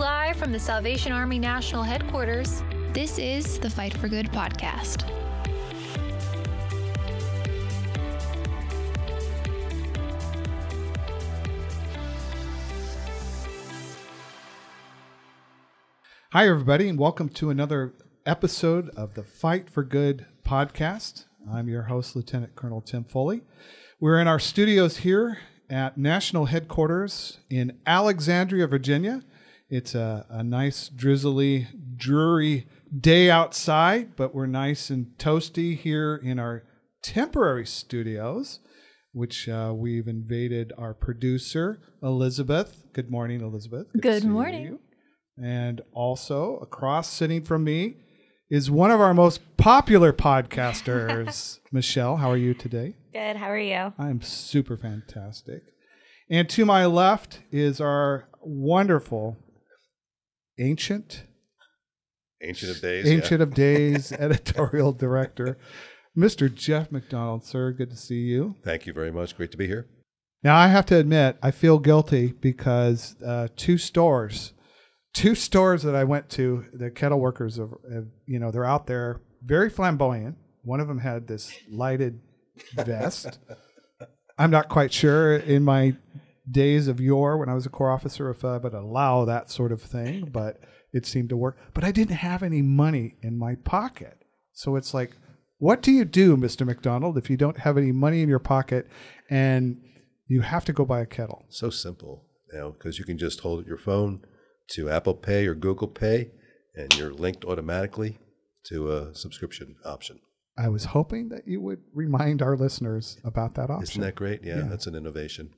live from the Salvation Army National Headquarters. This is the Fight for Good podcast. Hi, everybody, and welcome to another episode of the Fight for Good podcast. I'm your host, Lieutenant Colonel Tim Foley. We're in our studios here at National Headquarters in Alexandria, Virginia. It's a, a nice, drizzly, dreary day outside, but we're nice and toasty here in our temporary studios, which uh, we've invaded our producer, Elizabeth. Good morning, Elizabeth. to Good morning. you. And also across sitting from me is one of our most popular podcasters, Michelle. How are you today? Good. How are you? I'm super fantastic. And to my left is our wonderful ancient, Ancient of Days. ancient of days editorial director, Mr. Jeff McDonald. Sir, good to see you. Thank you very much. Great to be here. Now, I have to admit, I feel guilty because uh, two stores, two stores that I went to, the kettle workers, have, have, you know, they're out there very flamboyant. One of them had this lighted vest. I'm not quite sure in my days of yore when I was a corps officer if I would allow that sort of thing, but it seemed to work. But I didn't have any money in my pocket. So it's like, what do you do, Mr. McDonald, if you don't have any money in your pocket and you have to go buy a kettle? So simple, you know, because you can just hold your phone to Apple Pay or Google Pay, and you're linked automatically to a subscription option. I was hoping that you would remind our listeners about that option. Isn't that great? Yeah, Yeah. that's an innovation.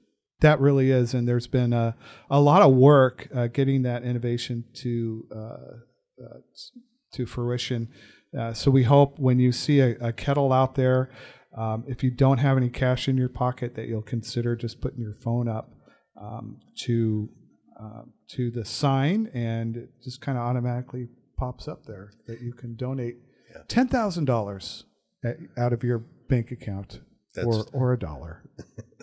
That really is, and there's been a, a lot of work uh, getting that innovation to uh, uh, to fruition. Uh, so we hope when you see a, a kettle out there, um, if you don't have any cash in your pocket, that you'll consider just putting your phone up um, to uh, to the sign, and it just kind of automatically pops up there that you can donate ten thousand dollars out of your bank account, That's- or a dollar,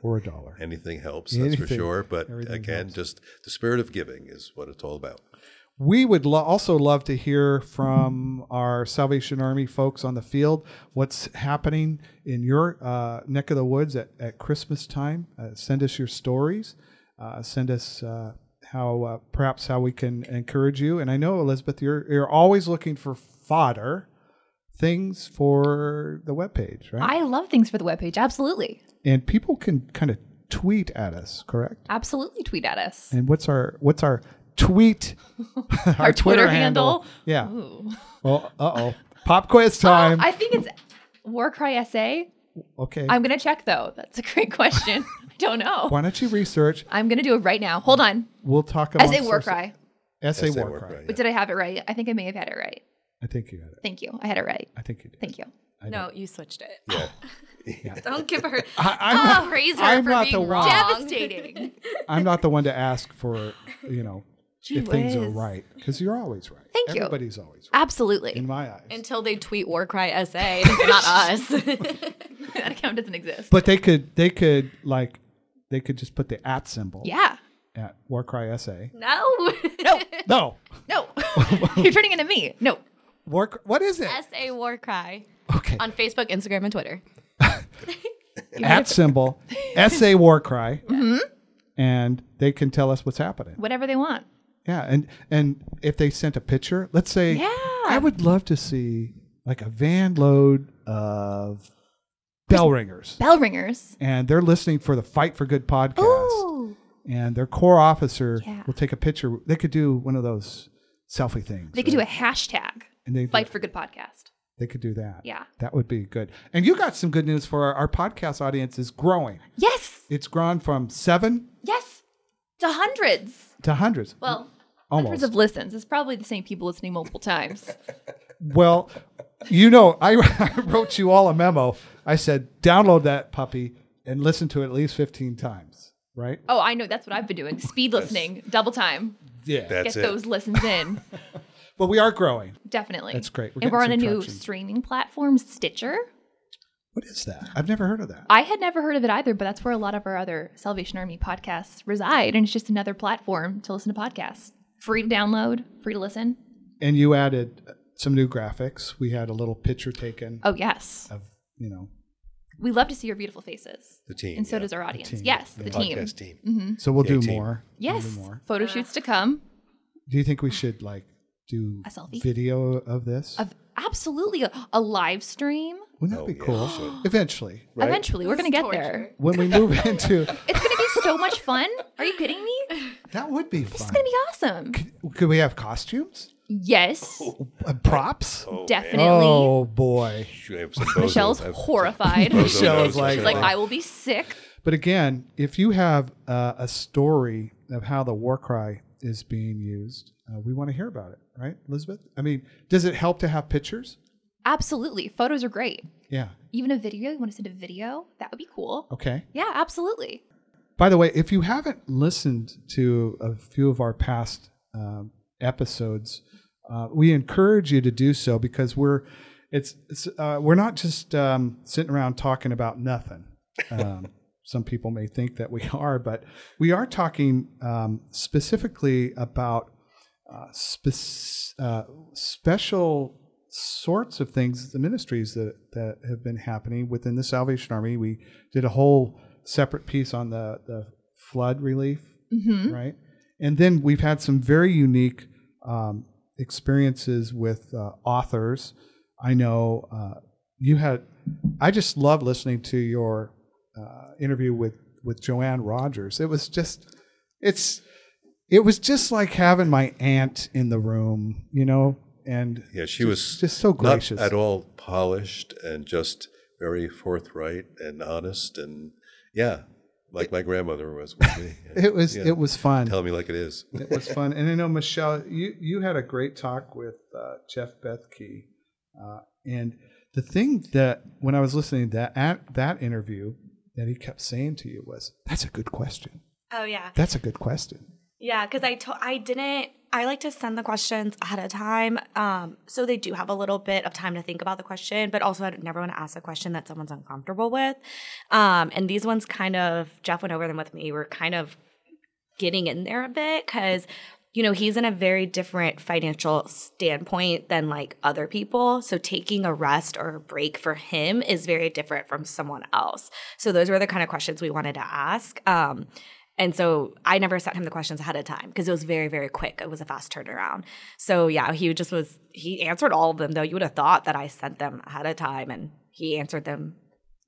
or a dollar. Anything helps, that's for sure. But again, helps. just the spirit of giving is what it's all about. We would lo- also love to hear from our Salvation Army folks on the field. What's happening in your uh, neck of the woods at, at Christmas time? Uh, send us your stories. Uh, send us uh, how uh, perhaps how we can encourage you. And I know Elizabeth, you're you're always looking for fodder, things for the webpage, right? I love things for the webpage. Absolutely. and people can kind of tweet at us, correct? Absolutely tweet at us. And what's our what's our tweet? Our, Twitter, handle. Yeah. Ooh. Well, uh oh. Pop quiz time. I think it's Warcry SA. okay. I'm going to check though. That's a great question. I don't know. Why don't you research? I'm going to do it right now. Hold on. We'll talk about SA about Warcry. SA SA Warcry. Warcry, But did I have it right? I think I may have had it right. I think you got it. Thank you. I had it right. I think you did. Thank you. I No, you switched it. Yeah. Don't give her. I, I'm, Oh, not, praise her I'm for not being the one. wrong. Devastating. I'm not the one to ask for you know Gee if things are right because you're always right. Thank you. Everybody's always right Absolutely. in my eyes. Until they tweet Warcry SA, it's not us. that account doesn't exist. but they could they could like they could just put the at symbol yeah. at Warcry SA. no. No. No. No. You're turning into me. No. War. What is it? SA Warcry Okay. on Facebook, Instagram, and Twitter. at symbol SA Warcry, Mm-hmm. and they can tell us what's happening. Whatever they want. Yeah, and and if they sent a picture, let's say, Yeah. I would love to see like a van load of bell ringers, Bell ringers. and they're listening for the Fight for Good podcast, Ooh. and their corps officer Yeah. will take a picture. They could do one of those selfie things. They could do a hashtag. And they Fight for Good podcast. They could do that. Yeah. that would be good. And you got some good news for our, our podcast audience is growing. Yes. It's grown from seven Yes. To hundreds. to hundreds. Well, mm, Almost. hundreds of listens. It's probably the same people listening multiple times. Well, you know, I, I wrote you all a memo. I said, download that puppy and listen to it at least 15 times, right? oh, I know. That's what I've been doing. Speed listening, double time. Yeah. That's Get it. those listens in. But we are growing. Definitely. That's great. We're and we're on a getting new traction. streaming platform, Stitcher. What is that? I've never heard of that. I had never heard of it either, but that's where a lot of our other Salvation Army podcasts reside. And it's just another platform to listen to podcasts. Free to download, free to listen. And you added some new graphics. We had a little picture taken Oh, yes. of, you know, We love to see your beautiful faces. The team. And so yeah. does our audience. team. Yes, the team. podcast team. Mm-hmm. so we'll Yay do team. more. We'll Yes. do more. Photo shoots to come. Do you think we should like do A selfie? video of this? Of absolutely a, a live stream. Wouldn't that Oh, be yeah, cool? Eventually, right? Eventually, we're gonna get there. When we move into It's gonna be so much fun. Are you kidding me? that would be fun. It's fun. gonna be awesome. Could we have costumes? Yes, Uh, props? Oh, definitely. Oh boy. Should I have some bozo- Michelle's horrified. bozo Michelle is like- She's like, I will be sick. But again, if you have uh, a story of how the war cry is being used, uh, we want to hear about it, right, Elizabeth? I mean, does it help to have pictures? Absolutely. Photos are great. Yeah. Even a video. You want to send a video? That would be cool. Okay. Yeah, absolutely. By the way, if you haven't listened to a few of our past um, episodes, uh, we encourage you to do so because we're it's, it's uh, we're not just um, sitting around talking about nothing. Um, some people may think that we are, but we are talking um, specifically about uh, spec- uh, special sorts of things, the ministries that, that have been happening within the Salvation Army. We did a whole separate piece on the, the flood relief, Mm-hmm. right? And then we've had some very unique um, experiences with uh, authors. I know uh, you had, I just love listening to your uh, interview with, with Joanne Rogers. It was just, it's, it was just like having my aunt in the room, you know, and Yeah, she just- was just so gracious. Not at all polished and just very forthright and honest and yeah, like my grandmother was with me. It was Yeah. it was fun. Tell me like it is. It was fun, and I know Michelle, you you had a great talk with uh, Jeff Bethke, uh, and the thing that when I was listening to that at that interview that he kept saying to you was, "That's a good question. Oh yeah, That's a good question." Yeah. Because I to- I didn't. I like to send the questions ahead of time, um, so they do have a little bit of time to think about the question. But also, I never want to ask a question that someone's uncomfortable with. Um, and these ones, kind of, Jeff went over them with me. We're kind of getting in there a bit because you know he's in a very different financial standpoint than like other people so taking a rest or a break for him is very different from someone else so those were the kind of questions we wanted to ask um, and so i never sent him the questions ahead of time because it was very very quick it was a fast turnaround so yeah he just was he answered all of them though you would have thought that i sent them ahead of time and he answered them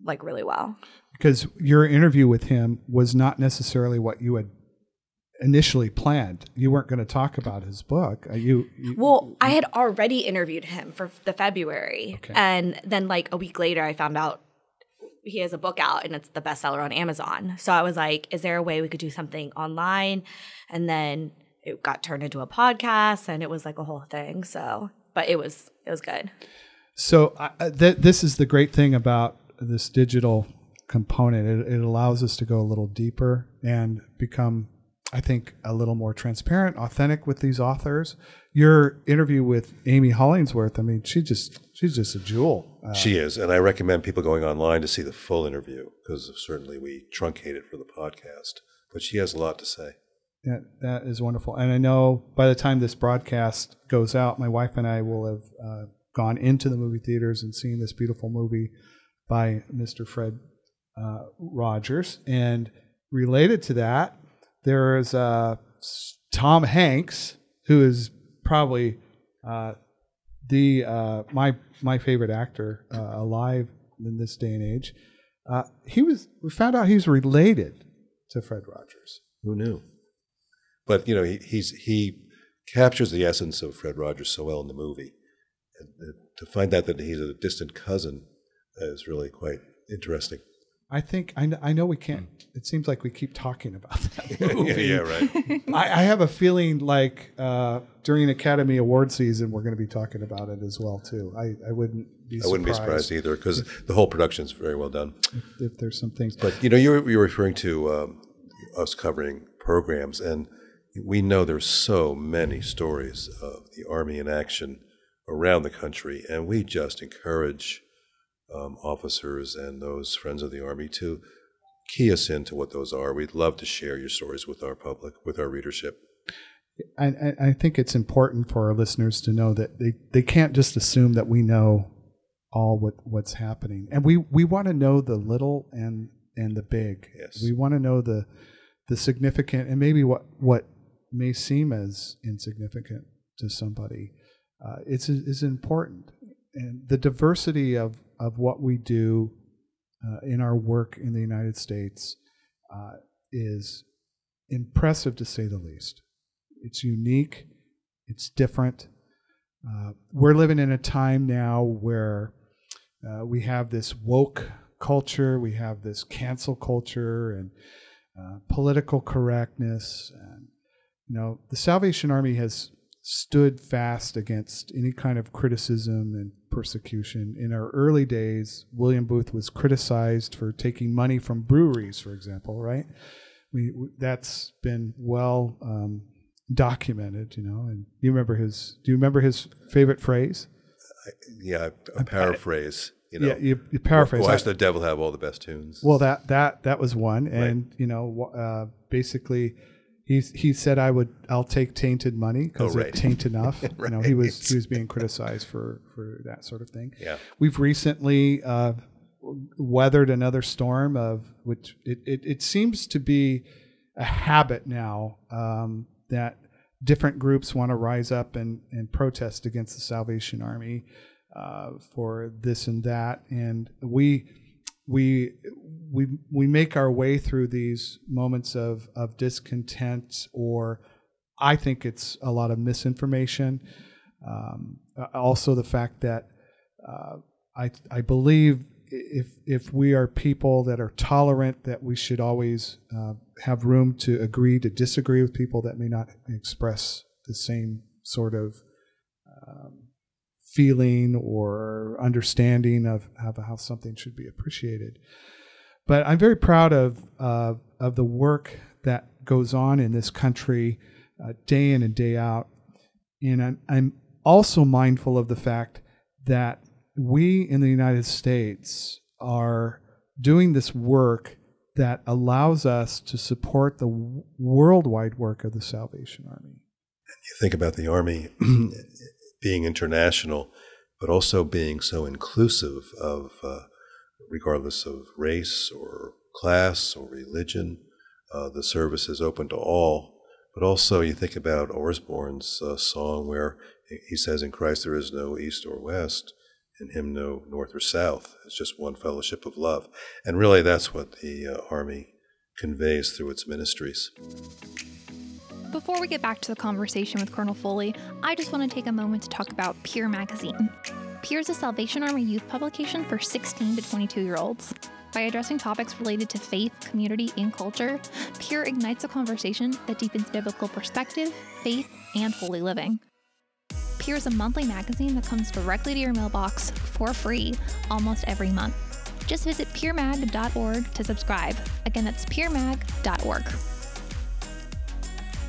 like really well Because your interview with him was not necessarily what you had initially planned. You weren't going to talk about his book. Uh, you, you Well, I had already interviewed him for the February. Okay. And then like a week later I found out he has a book out and it's the bestseller on Amazon. So I was like, is there a way we could do something online? And then it got turned into a podcast and it was like a whole thing. So, but it was it was good. So th- this is the great thing about this digital component. It, it allows us to go a little deeper and become, I think, a little more transparent, authentic with these authors. Your interview with Amy Hollingsworth, I mean, she just she's just a jewel. Uh, She is, and I recommend people going online to see the full interview because certainly we truncate it for the podcast. But she has a lot to say. that, that is wonderful. And I know by the time this broadcast goes out, my wife and I will have uh, gone into the movie theaters and seen this beautiful movie by Mr. Fred uh, Rogers. And related to that, there is uh, Tom Hanks, who is probably uh, the uh, my my favorite actor uh, alive in this day and age. Uh, he was we found out he's related to Fred Rogers. Who knew? But you know, he, he's he captures the essence of Fred Rogers so well in the movie, and to find out that he's a distant cousin is really quite interesting. I think I, I know we can't. It seems like we keep talking about that yeah, movie. yeah, right. I, I have a feeling like uh, during Academy Award season we're going to be talking about it as well too. I, I wouldn't be. I Surprised wouldn't be surprised either because the whole production's very well done. if there's some things. But you know, you're you were referring to um, us covering programs, and we know there's so many stories of the Army in action around the country, and we just encourage um, officers and those friends of the Army to key us into what those are. We'd love to share your stories with our public, with our readership. I, I, think it's important for our listeners to know that they, they can't just assume that we know all what, what's happening, and we, we want to know the little and and the big. Yes. We want to know the the significant and maybe what what may seem as insignificant to somebody. Uh, it's is important, and the diversity of of what we do uh, in our work in the United States uh, is impressive to say the least. It's unique. It's different. Uh, we're living in a time now where uh, we have this woke culture, we have this cancel culture, and uh, political correctness. And you know, the Salvation Army has stood fast against any kind of criticism and persecution. In our early days, William Booth was criticized for taking money from breweries, for example. Right? We, that's been well um, documented. You know, and you remember his? Do you remember his favorite phrase? Yeah, a paraphrase. You know, yeah, you, you paraphrase. Why does the devil have all the best tunes? Well, that that that was one, and you know, uh, basically, he he said I would I'll take tainted money because Oh, right. it taint enough. You know, he was he was being criticized for for that sort of thing. Yeah. we've recently uh, weathered another storm of which it, it it seems to be a habit now um, that different groups want to rise up and and protest against the Salvation Army uh, for this and that, and we we we we make our way through these moments of of discontent or I think it's a lot of misinformation. Um, also, the fact that uh, I I believe if if we are people that are tolerant, that we should always uh, have room to agree to disagree with people that may not express the same sort of um, feeling or understanding of, how something should be appreciated. But I'm very proud of uh, of the work that goes on in this country uh, day in and day out, and I'm, I'm also mindful of the fact that we in the United States are doing this work that allows us to support the worldwide work of the Salvation Army. And you think about the army being international, but also being so inclusive of, uh, regardless of race or class or religion, uh, the service is open to all. But also, you think about Osborne's uh, song where he says, "In Christ there is no east or west, in Him no north or south. It's just one fellowship of love." And really, that's what the uh, army conveys through its ministries. Before we get back to the conversation with Colonel Foley, I just want to take a moment to talk about Peer Magazine. Peer is a Salvation Army youth publication for 16 to 22 year olds. By addressing topics related to faith, community, and culture, Peer ignites a conversation that deepens biblical perspective, faith, and holy living. Peer is a monthly magazine that comes directly to your mailbox for free almost every month. Just visit peermag.org to subscribe. Again, that's peermag.org.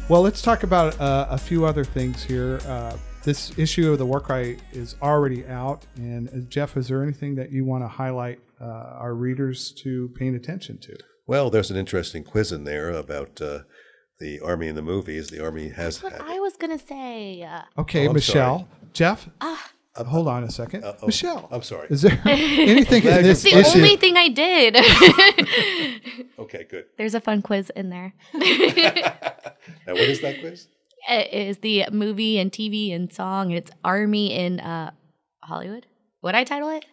Well, let's talk about uh, a few other things here. Uh, this issue of the War Cry is already out, and uh, Jeff, is there anything that you want to highlight uh, our readers to paying attention to? Well, there's an interesting quiz in there about uh, the Army in the movies. The Army has That's What had. I was gonna say. Uh, Okay, Oh, I'm Michelle, Jeff. Ah. Uh, hold on a 2nd Uh-oh. Michelle. I'm sorry. Is there anything in this It's the issue? only thing I did. Okay, good. There's a fun quiz in there. Now, what is that quiz? It is the movie and TV and song. It's Army in uh, Hollywood. What I title it?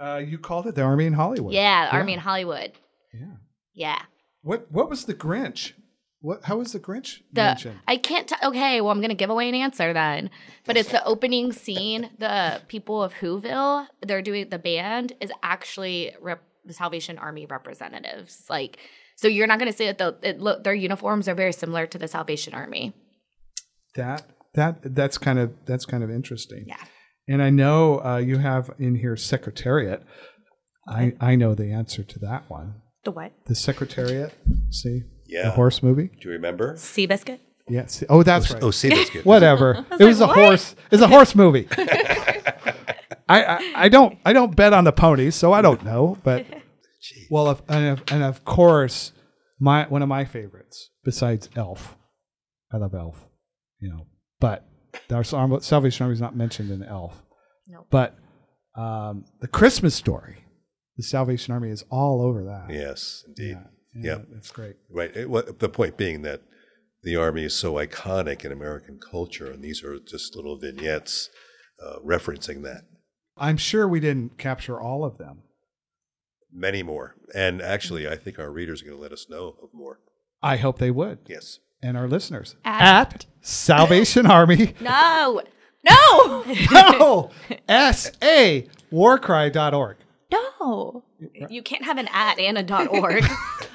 Uh, you called it the Army in Hollywood. Yeah, Army in Hollywood. Yeah. Yeah. What What was the Grinch? What? How was the Grinch The mentioned? I can't. T- okay, well I'm gonna give away an answer then. But it's the opening scene. The people of Whoville, they're doing the band is actually rep- the Salvation Army representatives. Like, so you're not gonna say that the it look their uniforms are very similar to the Salvation Army. That that that's kind of that's kind of interesting. Yeah. And I know uh, you have in here Secretariat. I I know the answer to that one. The what? The Secretariat. See. Yeah. The horse movie. Do you remember? Seabiscuit? Yes. Oh, that's right. Oh, Seabiscuit. Whatever. it was a horse. It's a horse movie. I, I I don't I don't bet on the ponies, so I don't know. But well, if, and of, and of course, my one of my favorites besides Elf, I love Elf. you know, but our Salvation Army is not mentioned in Elf. Nope. But um, the Christmas story, the Salvation Army is all over that. Yes, indeed. yeah, Yep. that's great. Right. It- what, the point being that the Army is so iconic in American culture, and these are just little vignettes uh, referencing that. I'm sure we didn't capture all of them. Many more. And actually, I think our readers are going to let us know of more. I hope they would, Yes. and our listeners At- at Salvation Army. No. No, no, S A warcry.org. no. You can't have an at and a dot org.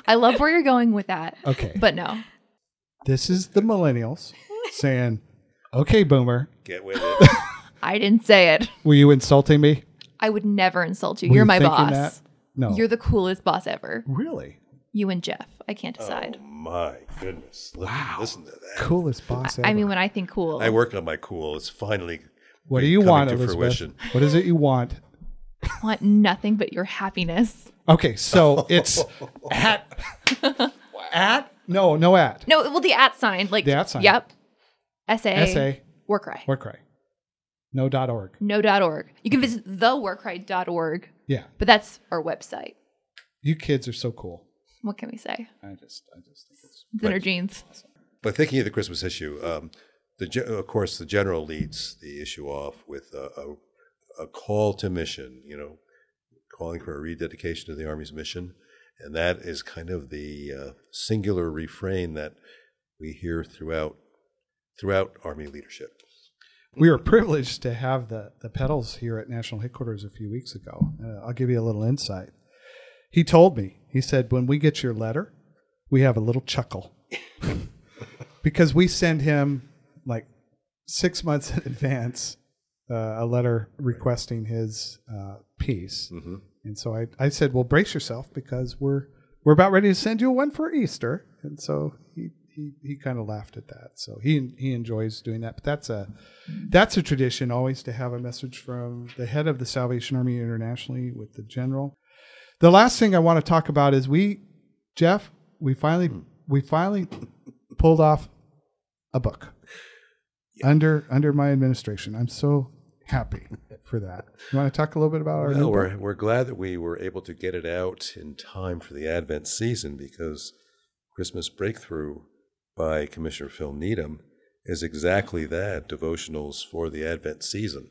I love where you're going with that. Okay, But no. this is the millennials saying, "Okay, boomer, Get with it. I didn't say it. were you insulting me? I would never insult you. Were You're you my thinking boss. that? No, You're the coolest boss ever. really You and Jeff. I can't decide. oh, my goodness. Listen, listen to that. coolest boss ever. I mean, when I think cool, I work on my cool. It's finally what do you coming want, to Elizabeth? fruition. What is it you want? I want nothing but your happiness. Okay, so it's at at no no at No, well, the at sign, like The at sign. Yep. sa S A S A Warcry. warcry no dot org. No dot org. You can visit thewarcry.org, Yeah, but that's our website. you kids are so cool. What can we say? I just I just think it's It's in our genes. But thinking of the Christmas issue, um, the ge- of course the general leads the issue off with a, a, a call to mission. You know, calling for a rededication to the Army's mission, and that is kind of the uh, singular refrain that we hear throughout throughout Army leadership. We were privileged to have the, the Peddles here at National Headquarters a few weeks ago. Uh, I'll give you a little insight. He told me, he said, when we get your letter, we have a little chuckle. because we send him like six months in advance uh, a letter requesting his uh, piece. And so I, I said, well, brace yourself because we're, we're about ready to send you one for Easter. And so he, he, he kind of laughed at that. So he, he enjoys doing that. But that's a, that's a tradition always to have a message from the head of the Salvation Army internationally with the general. The last thing I want to talk about is we, Jeff, we finally we finally pulled off a book under under my administration. I'm so happy for that. You want to talk a little bit about our new Well, book? we're, we're glad that we were able to get it out in time for the Advent season because Christmas Breakthrough by Commissioner Phil Needham is exactly that devotionals for the Advent season.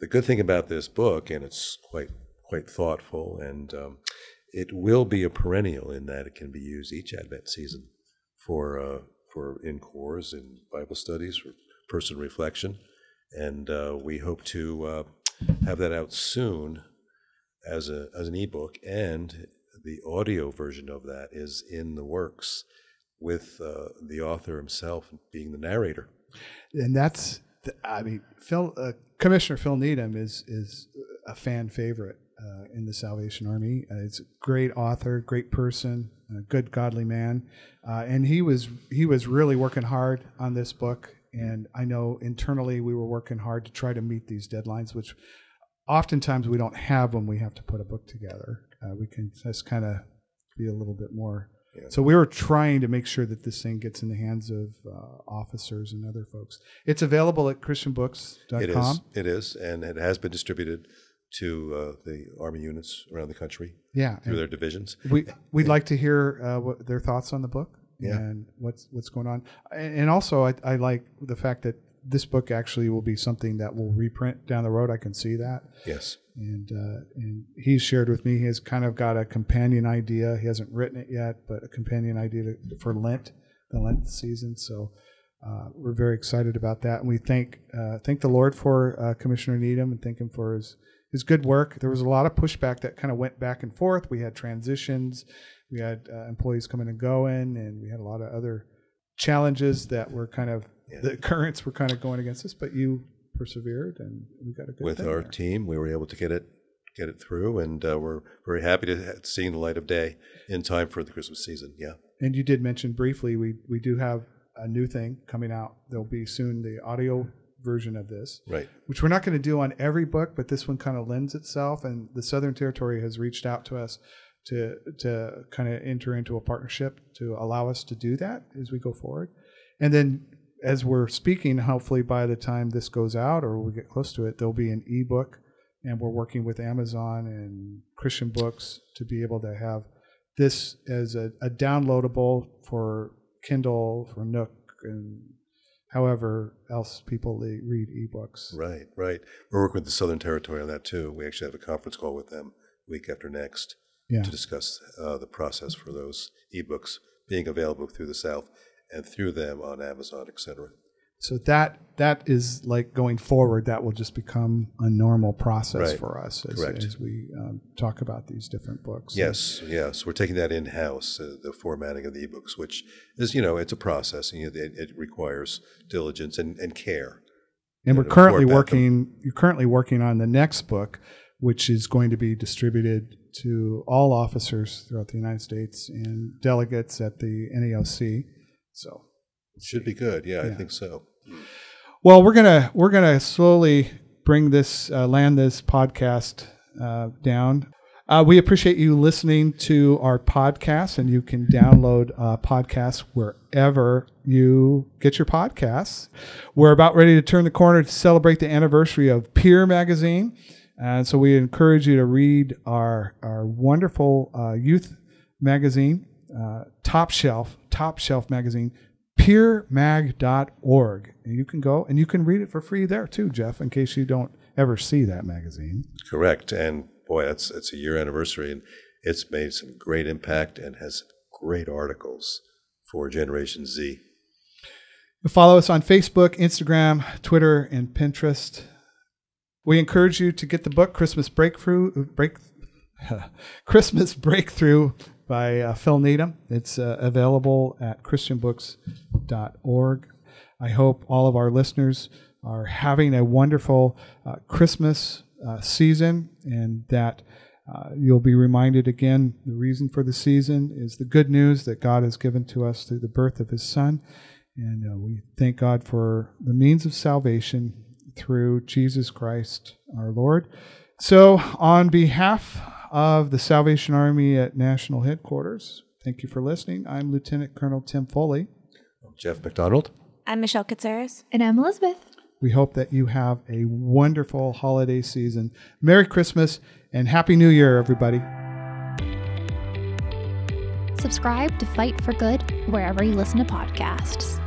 The good thing about this book, and it's quite quite thoughtful, and um, it will be a perennial in that it can be used each Advent season for uh, for in corps and Bible studies, for person reflection, and uh, we hope to uh, have that out soon as a as an ebook, and the audio version of that is in the works with uh, the author himself being the narrator. and that's th- I mean Phil uh, Commissioner Phil Needham is is a fan favorite uh, in the Salvation Army. Uh, it's a great author, great person, a good godly man, uh, and he was he was really working hard on this book. And I know internally we were working hard to try to meet these deadlines, which oftentimes we don't have when we have to put a book together. Uh, we can just kind of be a little bit more. So we were trying to make sure that this thing gets in the hands of uh, officers and other folks. It's available at christianbooks.com. It is, it is, and it has been distributed to uh, the Army units around the country Yeah, through their divisions. we we'd like to hear uh, what their thoughts on the book Yeah. and what's what's going on. And also, I, I like the fact that this book actually will be something that will reprint down the road. I can see that. Yes. and uh, and he's shared with me he has kind of got a companion idea. He hasn't written it yet, but a companion idea to, for Lent, the Lent season. So uh, we're very excited about that, and we thank uh, thank the Lord for uh, Commissioner Needham and thank him for his his good work. There was a lot of pushback that kind of went back and forth. We had transitions, we had uh, employees coming and going, and we had a lot of other challenges that were kind of the currents were kind of going against us. But you persevered, and we got a good With our there. team, we were able to get it get it through, and uh, we're very happy to seeing the light of day in time for the Christmas season. Yeah. And you did mention briefly we we do have a new thing coming out. There'll be soon the audio version of this, Right. which we're not going to do on every book, but this one kind of lends itself. And the Southern Territory has reached out to us to to kind of enter into a partnership to allow us to do that as we go forward. And then as we're speaking, hopefully by the time this goes out or we get close to it, there'll be an ebook, and we're working with Amazon and Christian Books to be able to have this as a, a downloadable for Kindle, for Nook, and however else people they read ebooks. Right, right. We're working with the Southern Territory on that too. We actually have a conference call with them week after next Yeah. to discuss uh, the process for those ebooks being available through the South and through them on Amazon, et cetera. So that that is like going forward. That will just become a normal process Right. for us as, as we um, talk about these different books. Yes, yes. We're taking that in house, uh, the formatting of the ebooks, which is, you know, it's a process and you know, it, it requires diligence and, and care. and we're currently working. You're currently working on the next book, which is going to be distributed to all officers throughout the United States and delegates at the NAOC. So, It should be good. Yeah, I think so. Well, we're gonna we're gonna slowly bring this uh, land this podcast uh, down. Uh, we appreciate you listening to our podcast, and you can download uh, podcasts wherever you get your podcasts. We're about ready to turn the corner to celebrate the anniversary of Peer Magazine, and so we encourage you to read our our wonderful uh, youth magazine, uh, Top Shelf, Top Shelf magazine, peermag.org. And you can go and you can read it for free there too, Jeff, in case you don't ever see that magazine. Correct. And boy, that's it's a year anniversary, and it's made some great impact and has great articles for Generation Z. Follow us on Facebook, Instagram, Twitter, and Pinterest. We encourage you to get the book Christmas Breakthrough Break Christmas Breakthrough by uh, Phil Needham. It's uh, available at christianbooks.org. I hope all of our listeners are having a wonderful uh, Christmas uh, season and that uh, you'll be reminded again the reason for the season is the good news that God has given to us through the birth of his son. And uh, we thank God for the means of salvation through Jesus Christ our Lord. So, on behalf of the Salvation Army at National Headquarters, thank you for listening. I'm Lieutenant Colonel Tim Foley. I'm Jeff McDonald. I'm Michelle Katsaris. And I'm Elizabeth. We hope that you have a wonderful holiday season. Merry Christmas and Happy New Year, everybody. Subscribe to Fight for Good wherever you listen to podcasts.